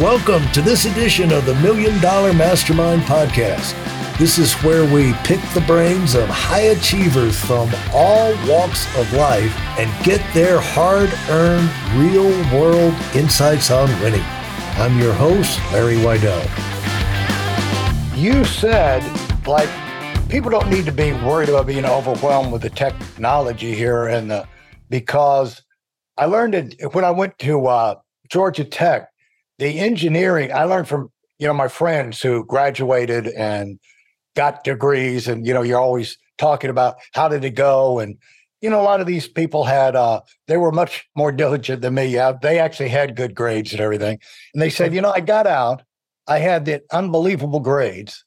Welcome to this edition of the Million Dollar Mastermind Podcast. This is where we pick the brains of high achievers from all walks of life and get their hard earned, real world insights on winning. I'm your host, Larry Weidel. You said, like, people don't need to be worried about being overwhelmed with the technology here and the because I learned it when I went to uh, Georgia Tech the engineering I learned from you know my friends who graduated and got degrees, and you know you're always talking about how did it go, and you know a lot of these people had uh, they were much more diligent than me. Yeah, they actually had good grades and everything, and they said, you know, I got out, I had the unbelievable grades.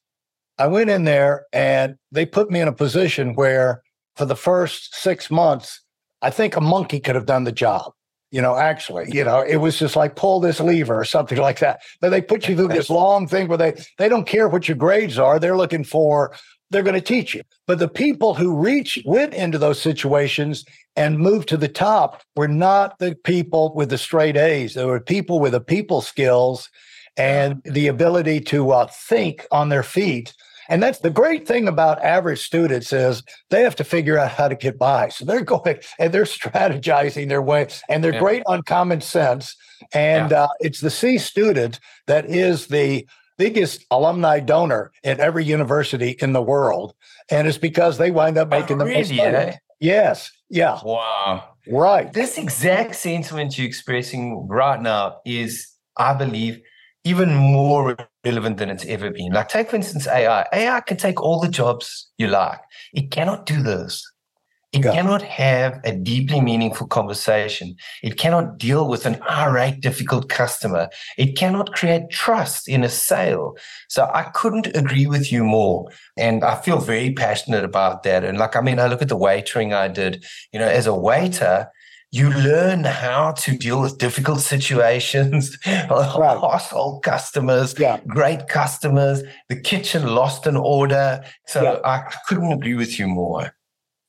I went in there and they put me in a position where for the first six months, I think a monkey could have done the job you know, actually, you know, it was just like pull this lever or something like that. But they put you through this long thing where they they don't care what your grades are. They're looking for they're going to teach you. But the people who reach went into those situations and moved to the top were not the people with the straight A's. They were people with the people skills and the ability to uh, think on their feet and that's the great thing about average students is they have to figure out how to get by. So they're going and they're strategizing their way and they're yeah. great on common sense. And yeah. uh, it's the C student that is the biggest alumni donor at every university in the world. And it's because they wind up making oh, the most money. Eh? Yes. Yeah. Wow. Right. This exact sentiment you're expressing right now is, I believe, even more relevant than it's ever been. Like, take for instance AI. AI can take all the jobs you like. It cannot do this. It yeah. cannot have a deeply meaningful conversation. It cannot deal with an irate, difficult customer. It cannot create trust in a sale. So I couldn't agree with you more. And I feel very passionate about that. And like, I mean, I look at the waitering I did, you know, as a waiter, you learn how to deal with difficult situations, right. hostile customers, yeah. great customers, the kitchen lost an order. So yeah. I couldn't agree with you more.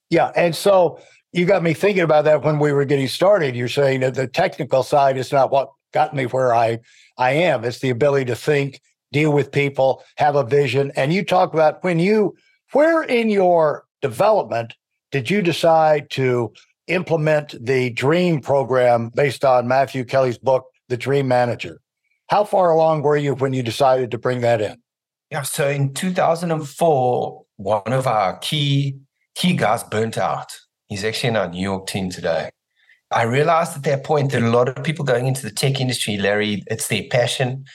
Yeah. And so you got me thinking about that when we were getting started. You're saying that the technical side is not what got me where I, I am. It's the ability to think, deal with people, have a vision. And you talk about when you, where in your development did you decide to implement the DREAM program based on Matthew Kelly's book, The Dream Manager. How far along were you when you decided to bring that in? Yeah, so in 2004, one of our key key guys burnt out. He's actually in our New York team today. I realized at that point that a lot of people going into the tech industry, Larry, it's their passion,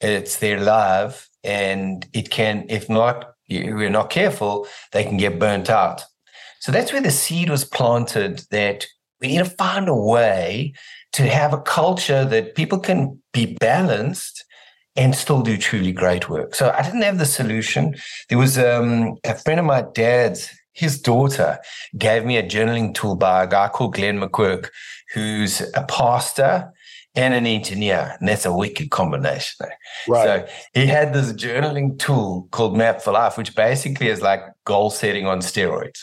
it's their love, and it can, if not, we're not careful, they can get burnt out. So that's where the seed was planted that we need to find a way to have a culture that people can be balanced and still do truly great work. So I didn't have the solution. There was um, a friend of my dad's, his daughter gave me a journaling tool by a guy called Glenn McQuirk, who's a pastor and an engineer. And that's a wicked combination. Right. So he had this journaling tool called Map for Life, which basically is like goal setting on steroids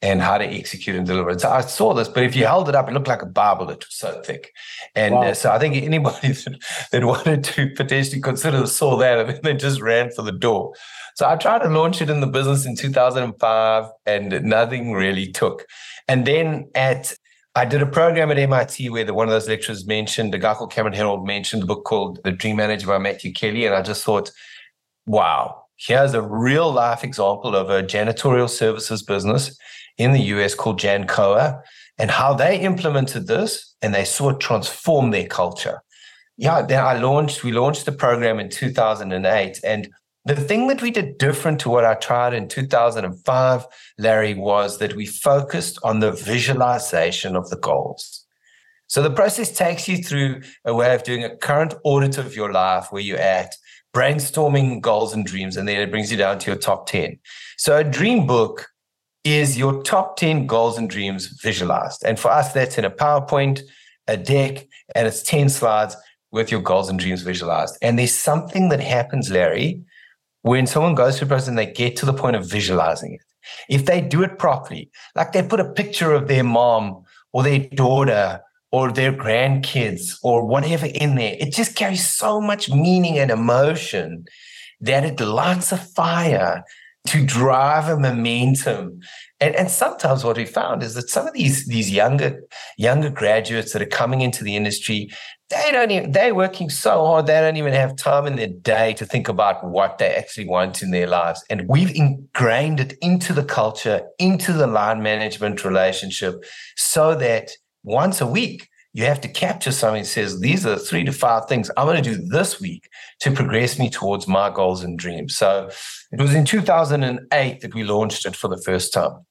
and how to execute and deliver it. So I saw this, but if you held it up, it looked like a Bible. It was so thick. And wow. uh, so I think anybody that, that, wanted to potentially consider saw that and then they just ran for the door. So I tried to launch it in the business in 2005 and nothing really took. And then at I did a program at MIT where the, one of those lecturers mentioned, a guy called Cameron Herold mentioned the book called The Dream Manager by Matthew Kelly. And I just thought, wow, here's a real life example of a janitorial services business in the US called Jancoa and how they implemented this and they saw it transform their culture. Yeah, then I launched, we launched the program in 2008. And the thing that we did different to what I tried in 2005, Larry, was that we focused on the visualization of the goals. So the process takes you through a way of doing a current audit of your life where you're at, brainstorming goals and dreams, and then it brings you down to your top 10. So a dream book is your top 10 goals and dreams visualized. And for us, that's in a PowerPoint, a deck, and it's 10 slides with your goals and dreams visualized. And there's something that happens, Larry, when someone goes through process and they get to the point of visualizing it. If they do it properly, like they put a picture of their mom or their daughter or their grandkids or whatever in there. It just carries so much meaning and emotion that it lights a fire to drive a momentum. And, and sometimes what we found is that some of these these younger younger graduates that are coming into the industry, they don't even they're working so hard they don't even have time in their day to think about what they actually want in their lives and we've ingrained it into the culture into the line management relationship so that once a week you have to capture something that says these are three to five things i'm going to do this week to progress me towards my goals and dreams so it was in 2008 that we launched it for the first time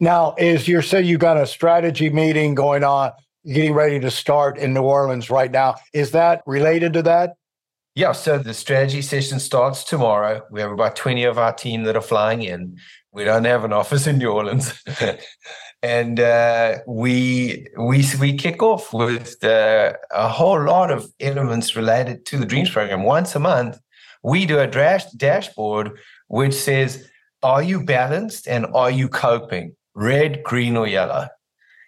now is you said you got a strategy meeting going on getting ready to start in New Orleans right now. Is that related to that? Yeah, so the strategy session starts tomorrow. We have about 20 of our team that are flying in. We don't have an office in New Orleans. and uh, we we we kick off with uh, a whole lot of elements related to the Dreams program. Once a month, we do a dash, dashboard which says, "Are you balanced and are you coping? Red, green, or yellow?"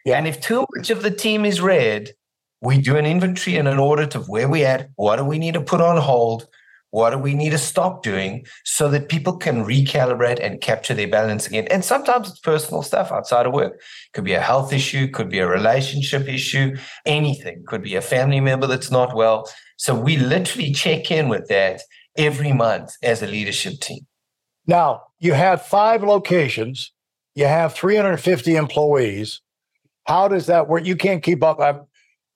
Yeah. And if too much of the team is red, we do an inventory and an audit of where we're at. What do we need to put on hold? What do we need to stop doing so that people can recalibrate and capture their balance again? And sometimes it's personal stuff outside of work. Could be a health issue, could be a relationship issue, anything. Could be a family member that's not well. So we literally check in with that every month as a leadership team. Now, you have five locations, you have 350 employees. How does that work? You can't keep up uh,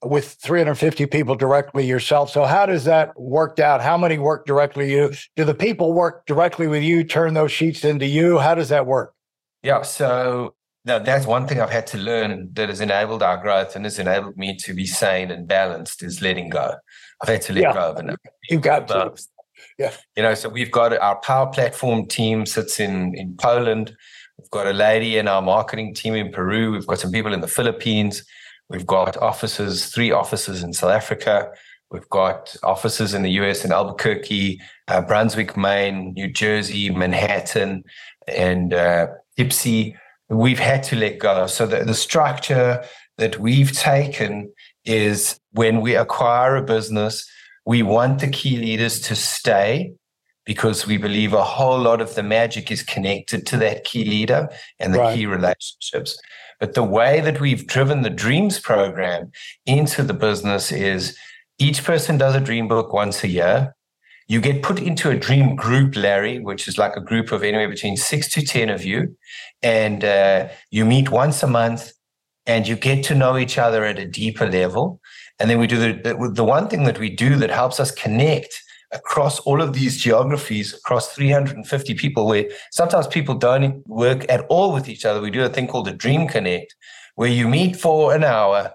with 350 people directly yourself. So how does that work out? How many work directly you? Do the people work directly with you, turn those sheets into you? How does that work? Yeah, so no, that's one thing I've had to learn that has enabled our growth and has enabled me to be sane and balanced is letting go. I've had to let yeah. go of it. You've got to. Yeah. You know, so we've got our power platform team sits in in Poland. We've got a lady in our marketing team in Peru. We've got some people in the Philippines. We've got offices, three offices in South Africa. We've got offices in the US in Albuquerque, uh, Brunswick, Maine, New Jersey, Manhattan, and uh, Ipsy. We've had to let go. So the, the structure that we've taken is when we acquire a business, we want the key leaders to stay because we believe a whole lot of the magic is connected to that key leader and the right. key relationships. But the way that we've driven the dreams program into the business is each person does a dream book once a year. You get put into a dream group, Larry, which is like a group of anywhere between six to 10 of you. And uh, you meet once a month and you get to know each other at a deeper level. And then we do the, the one thing that we do that helps us connect across all of these geographies, across 350 people, where sometimes people don't work at all with each other. We do a thing called a Dream Connect, where you meet for an hour,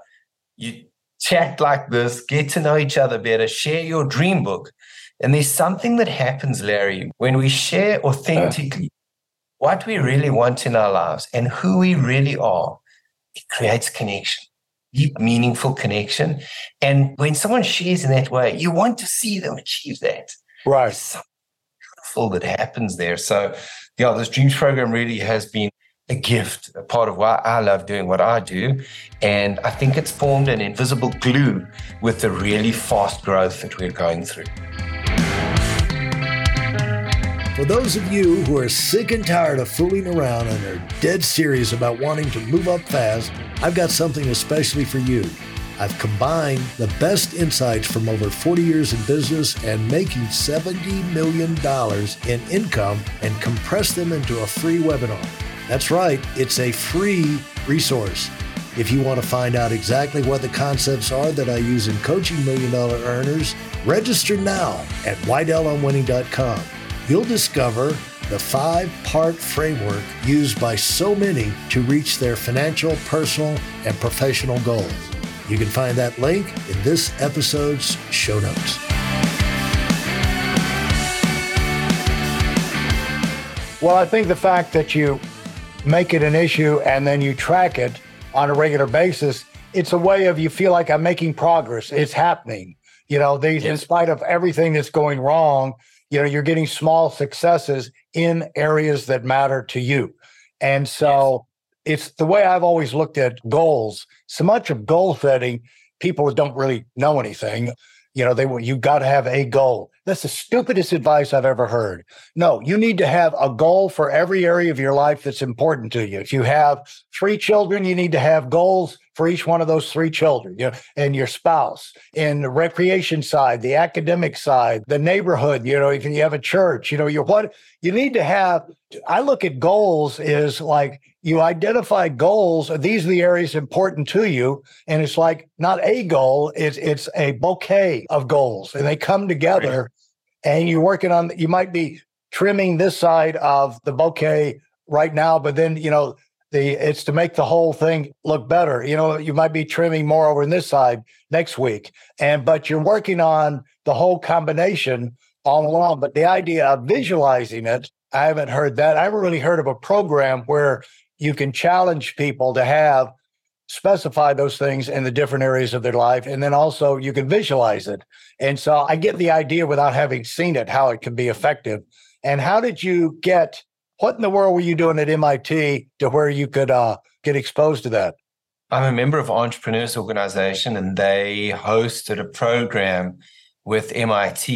you chat like this, get to know each other better, share your dream book. And there's something that happens, Larry, when we share authentically what we really want in our lives and who we really are, it creates connection deep, meaningful connection. And when someone shares in that way, you want to see them achieve that. Right. There's something beautiful that happens there. So, yeah, this dreams program really has been a gift, a part of why I love doing what I do. And I think it's formed an invisible glue with the really fast growth that we're going through. For those of you who are sick and tired of fooling around and are dead serious about wanting to move up fast, I've got something especially for you. I've combined the best insights from over 40 years in business and making $70 million in income and compressed them into a free webinar. That's right, it's a free resource. If you want to find out exactly what the concepts are that I use in coaching million dollar earners, register now at WeidelOnWinning.com you'll discover the five part framework used by so many to reach their financial, personal, and professional goals. You can find that link in this episode's show notes. Well, I think the fact that you make it an issue and then you track it on a regular basis, it's a way of you feel like I'm making progress. It's happening. You know, these, yes. in spite of everything that's going wrong, you know you're getting small successes in areas that matter to you and so it's the way I've always looked at goals. So much of goal setting, people don't really know anything. You know, they you got to have a goal. That's the stupidest advice I've ever heard. No, you need to have a goal for every area of your life that's important to you. If you have three children, you need to have goals for each one of those three children, you know, and your spouse. In the recreation side, the academic side, the neighborhood, you know, if you have a church, you know, you what you need to have. I look at goals is like you identify goals. These are the areas important to you. And it's like not a goal, it's, it's a bouquet of goals and they come together and you're working on, you might be trimming this side of the bouquet right now, but then, you know, the, it's to make the whole thing look better. You know, you might be trimming more over on this side next week. And, but you're working on the whole combination all along. But the idea of visualizing it, I haven't heard that. I haven't really heard of a program where you can challenge people to have specify those things in the different areas of their life and then also you can visualize it and so i get the idea without having seen it how it can be effective and how did you get what in the world were you doing at mit to where you could uh, get exposed to that i'm a member of entrepreneurs organization and they hosted a program with mit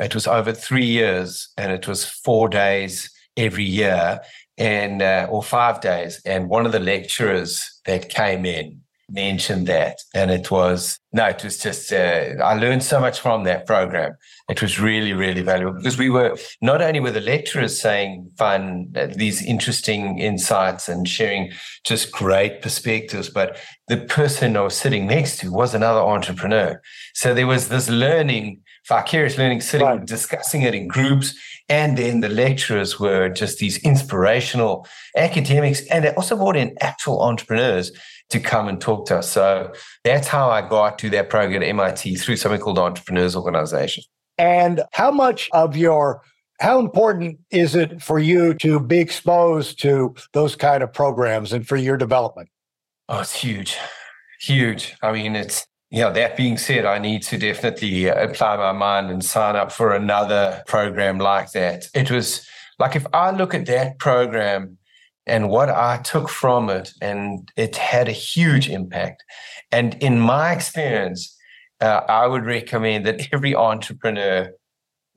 it was over three years and it was four days every year and uh, or five days. And one of the lecturers that came in mentioned that, and it was no, it was just uh, I learned so much from that program. It was really, really valuable because we were not only were the lecturers saying fun, uh, these interesting insights and sharing just great perspectives, but the person I was sitting next to was another entrepreneur. So there was this learning vicarious learning, sitting right. discussing it in groups. And then the lecturers were just these inspirational academics, and they also brought in actual entrepreneurs to come and talk to us. So that's how I got to that program at MIT through something called Entrepreneurs Organization. And how much of your how important is it for you to be exposed to those kind of programs and for your development? Oh, it's huge. Huge. I mean, it's yeah, that being said, I need to definitely apply my mind and sign up for another program like that. It was like if I look at that program and what I took from it, and it had a huge impact. And in my experience, uh, I would recommend that every entrepreneur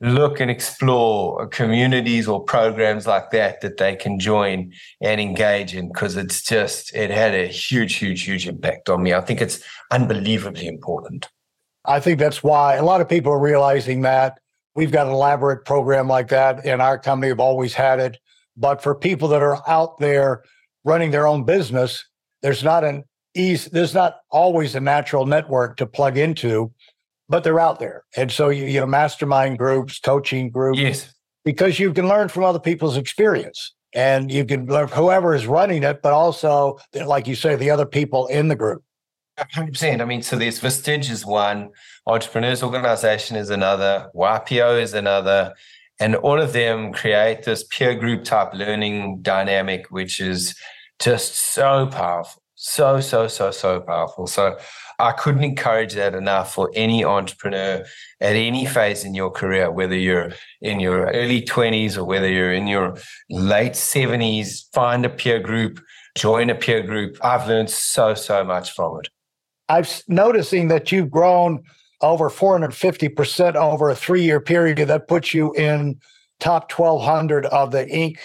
look and explore communities or programs like that that they can join and engage in because it's just it had a huge huge huge impact on me. I think it's unbelievably important. I think that's why a lot of people are realizing that we've got an elaborate program like that in our company. Have always had it. But for people that are out there running their own business there's not an easy there's not always a natural network to plug into but they're out there. And so you, you know, mastermind groups, coaching groups. Yes. Because you can learn from other people's experience and you can learn whoever is running it, but also, like you say, the other people in the group. 100%. I mean, so there's Vistage is one, Entrepreneurs Organization is another, YPO is another, and all of them create this peer group type learning dynamic, which is just so powerful. So, so, so, so powerful. So I couldn't encourage that enough for any entrepreneur at any phase in your career, whether you're in your early 20s or whether you're in your late 70s, find a peer group, join a peer group. I've learned so, so much from it. I'm noticing that you've grown over 450% over a three year period. That puts you in top 1200 of the Inc.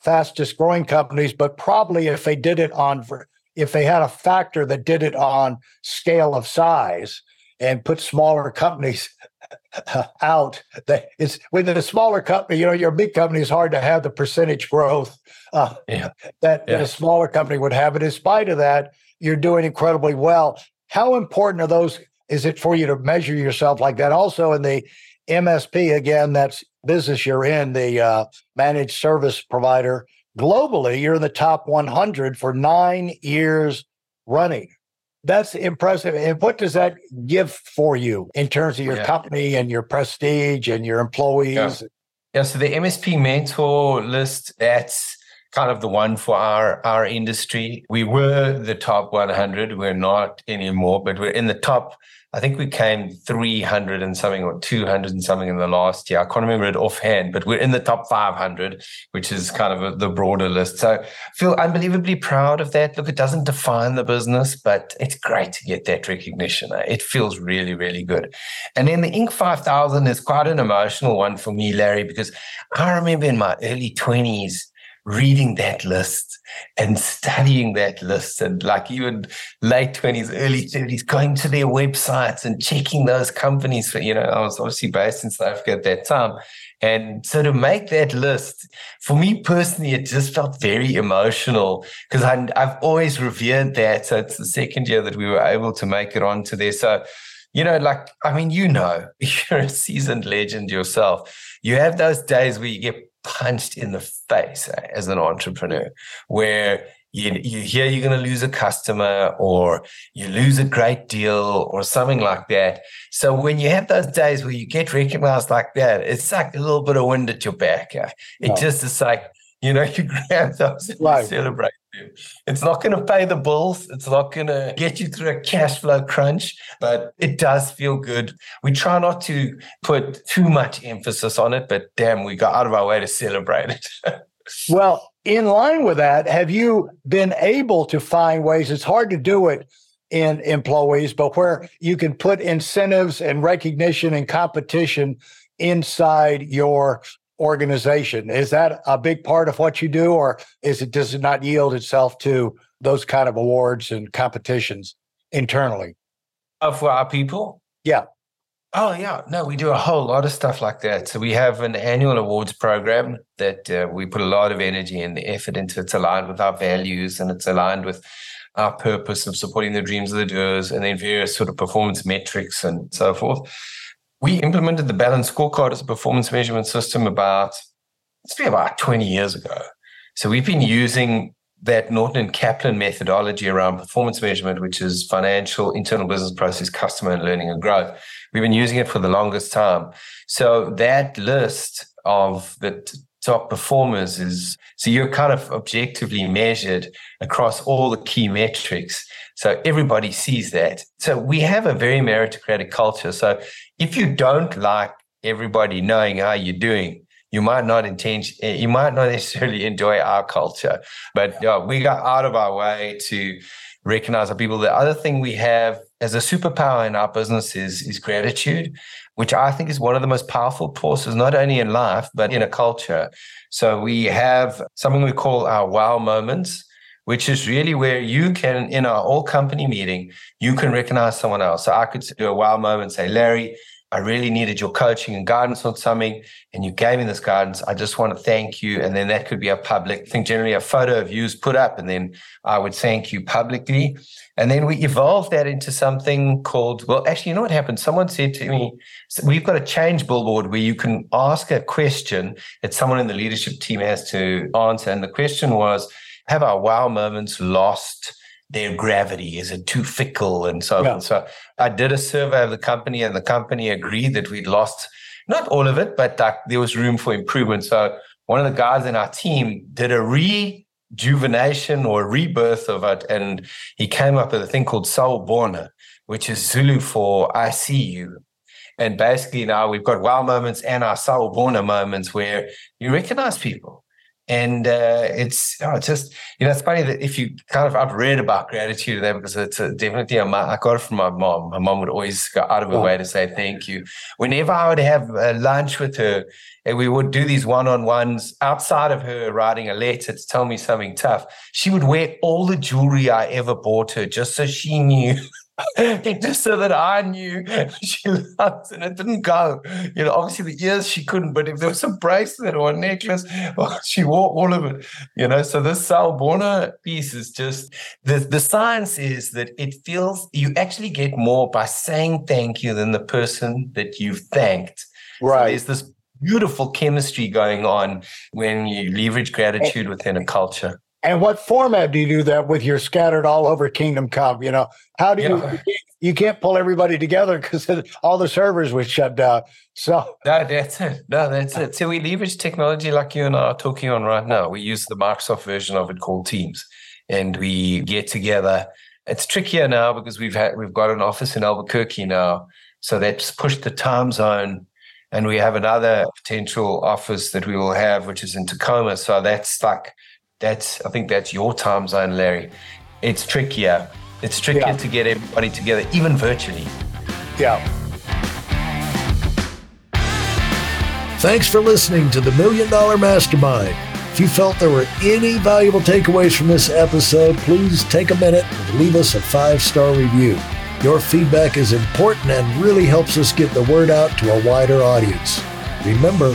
fastest growing companies. But probably if they did it on if they had a factor that did it on scale of size and put smaller companies out that it's within a smaller company you know your big company is hard to have the percentage growth uh, yeah. That, yeah. that a smaller company would have but in spite of that you're doing incredibly well how important are those is it for you to measure yourself like that also in the msp again that's business you're in the uh, managed service provider globally, you're in the top 100 for nine years running. That's impressive. And what does that give for you in terms of your yeah. company and your prestige and your employees? Yeah. yeah. So the MSP mentor list, that's kind of the one for our our industry. We were the top 100. We're not anymore, but we're in the top I think we came 300 and something or 200 and something in the last year. I can't remember it offhand, but we're in the top 500, which is kind of a, the broader list. So I feel unbelievably proud of that. Look, it doesn't define the business, but it's great to get that recognition. Eh? It feels really, really good. And then the Inc. 5000 is quite an emotional one for me, Larry, because I remember in my early 20s, reading that list and studying that list and like even late 20s early 30s going to their websites and checking those companies for you know i was obviously based in south africa at that time. And so to make that list for me personally it just felt very emotional because i've always revered that. So it's the second year that we were able to make it onto there. So you know, like, I mean, you know, you're a seasoned legend yourself. You have those days where you get punched in the face as an entrepreneur where you, you hear you're going to lose a customer or you lose a great deal or something like that. So when you have those days where you get recognized like that, it's like a little bit of wind at your back. It no. just is like, you know, you grab those and right. celebrate. Them. It's not going to pay the bills. It's not going to get you through a cash flow crunch, but it does feel good. We try not to put too much emphasis on it, but damn, we got out of our way to celebrate it. well, in line with that, have you been able to find ways? It's hard to do it in employees, but where you can put incentives and recognition and competition inside your organization. Is that a big part of what you do, or is it does it not yield itself to those kind of awards and competitions internally? Uh, for our people? Yeah. Oh yeah, no, we do a whole lot of stuff like that. So we have an annual awards program that uh, we put a lot of energy and effort into. It's aligned with our values and it's aligned with our purpose of supporting the dreams of the doers, and then various sort of performance metrics and so forth we implemented the balanced Scorecard as a performance measurement system about it's been about 20 years ago. So we've been using that Norton and Kaplan methodology around performance measurement, which is financial, internal business process, customer and learning and growth. We've been using it for the longest time. So that list of the top performers is so you're kind of objectively measured across all the key metrics. So everybody sees that. So we have a very meritocratic culture. So if you don't like everybody knowing how you're doing, you might not intend, you might not necessarily enjoy our culture. But we got out of our way to recognize our people. The other thing we have as a superpower in our business is, is gratitude which I think is one of the most powerful forces, not only in life, but in a culture. So we have something we call our wow moments, which is really where you can, in our all company meeting, you can recognize someone else. So I could do a wow moment and say, Larry, I really needed your coaching and guidance on something, and you gave me this guidance. I just want to thank you. And then that could be a public thing, generally a photo of you is put up, and then I would thank you publicly. And then we evolved that into something called, well, actually, you know what happened? Someone said to me, we've got a change billboard where you can ask a question that someone in the leadership team has to answer. And the question was, have our wow moments lost their gravity? Is it too fickle and so yeah. on? So I did a survey of the company, and the company agreed that we'd lost not all of it, but there was room for improvement. So one of the guys in our team did a rejuvenation or rebirth of it, and he came up with a thing called Sawubona, which is Zulu for I see you. And basically now we've got wow moments and our Sawubona moments where you recognize people and uh, it's oh, just you know it's funny that if you kind of I've read about gratitude there because it's a, definitely a, I got it from my mom. My mom would always go out of her oh. way to say thank you. Whenever I would have a lunch with her, and we would do these one-on-ones outside of her writing a letter to tell me something tough, she would wear all the jewelry I ever bought her just so she knew just so that I knew she loved and it didn't go. You know, obviously the ears she couldn't, but if there was a bracelet or a necklace, well, oh, she wore all of it. You know, so this Sawubona piece is just the the science is that it feels you actually get more by saying thank you than the person that you've thanked. Right. So there's this beautiful chemistry going on when you leverage gratitude within a culture. And what format do you do that with? You're scattered all over Kingdom Come. You know, how do you? Yeah. You can't pull everybody together because all the servers would shut down. So No, that's it. No, that's it. So we leverage technology like you and I are talking on right now. We use the Microsoft version of it called Teams, and we get together. It's trickier now because we've had we've got an office in Albuquerque now, so that's pushed the time zone, and we have another potential office that we will have, which is in Tacoma. So that's like that's I think that's your time zone, Larry. It's trickier. It's trickier Yeah. to get everybody together, even virtually. yeah. Thanks for listening to the Million Dollar Mastermind. If you felt there were any valuable takeaways from this episode, please take a minute and leave us a five star review. Your feedback is important and really helps us get the word out to a wider audience. Remember,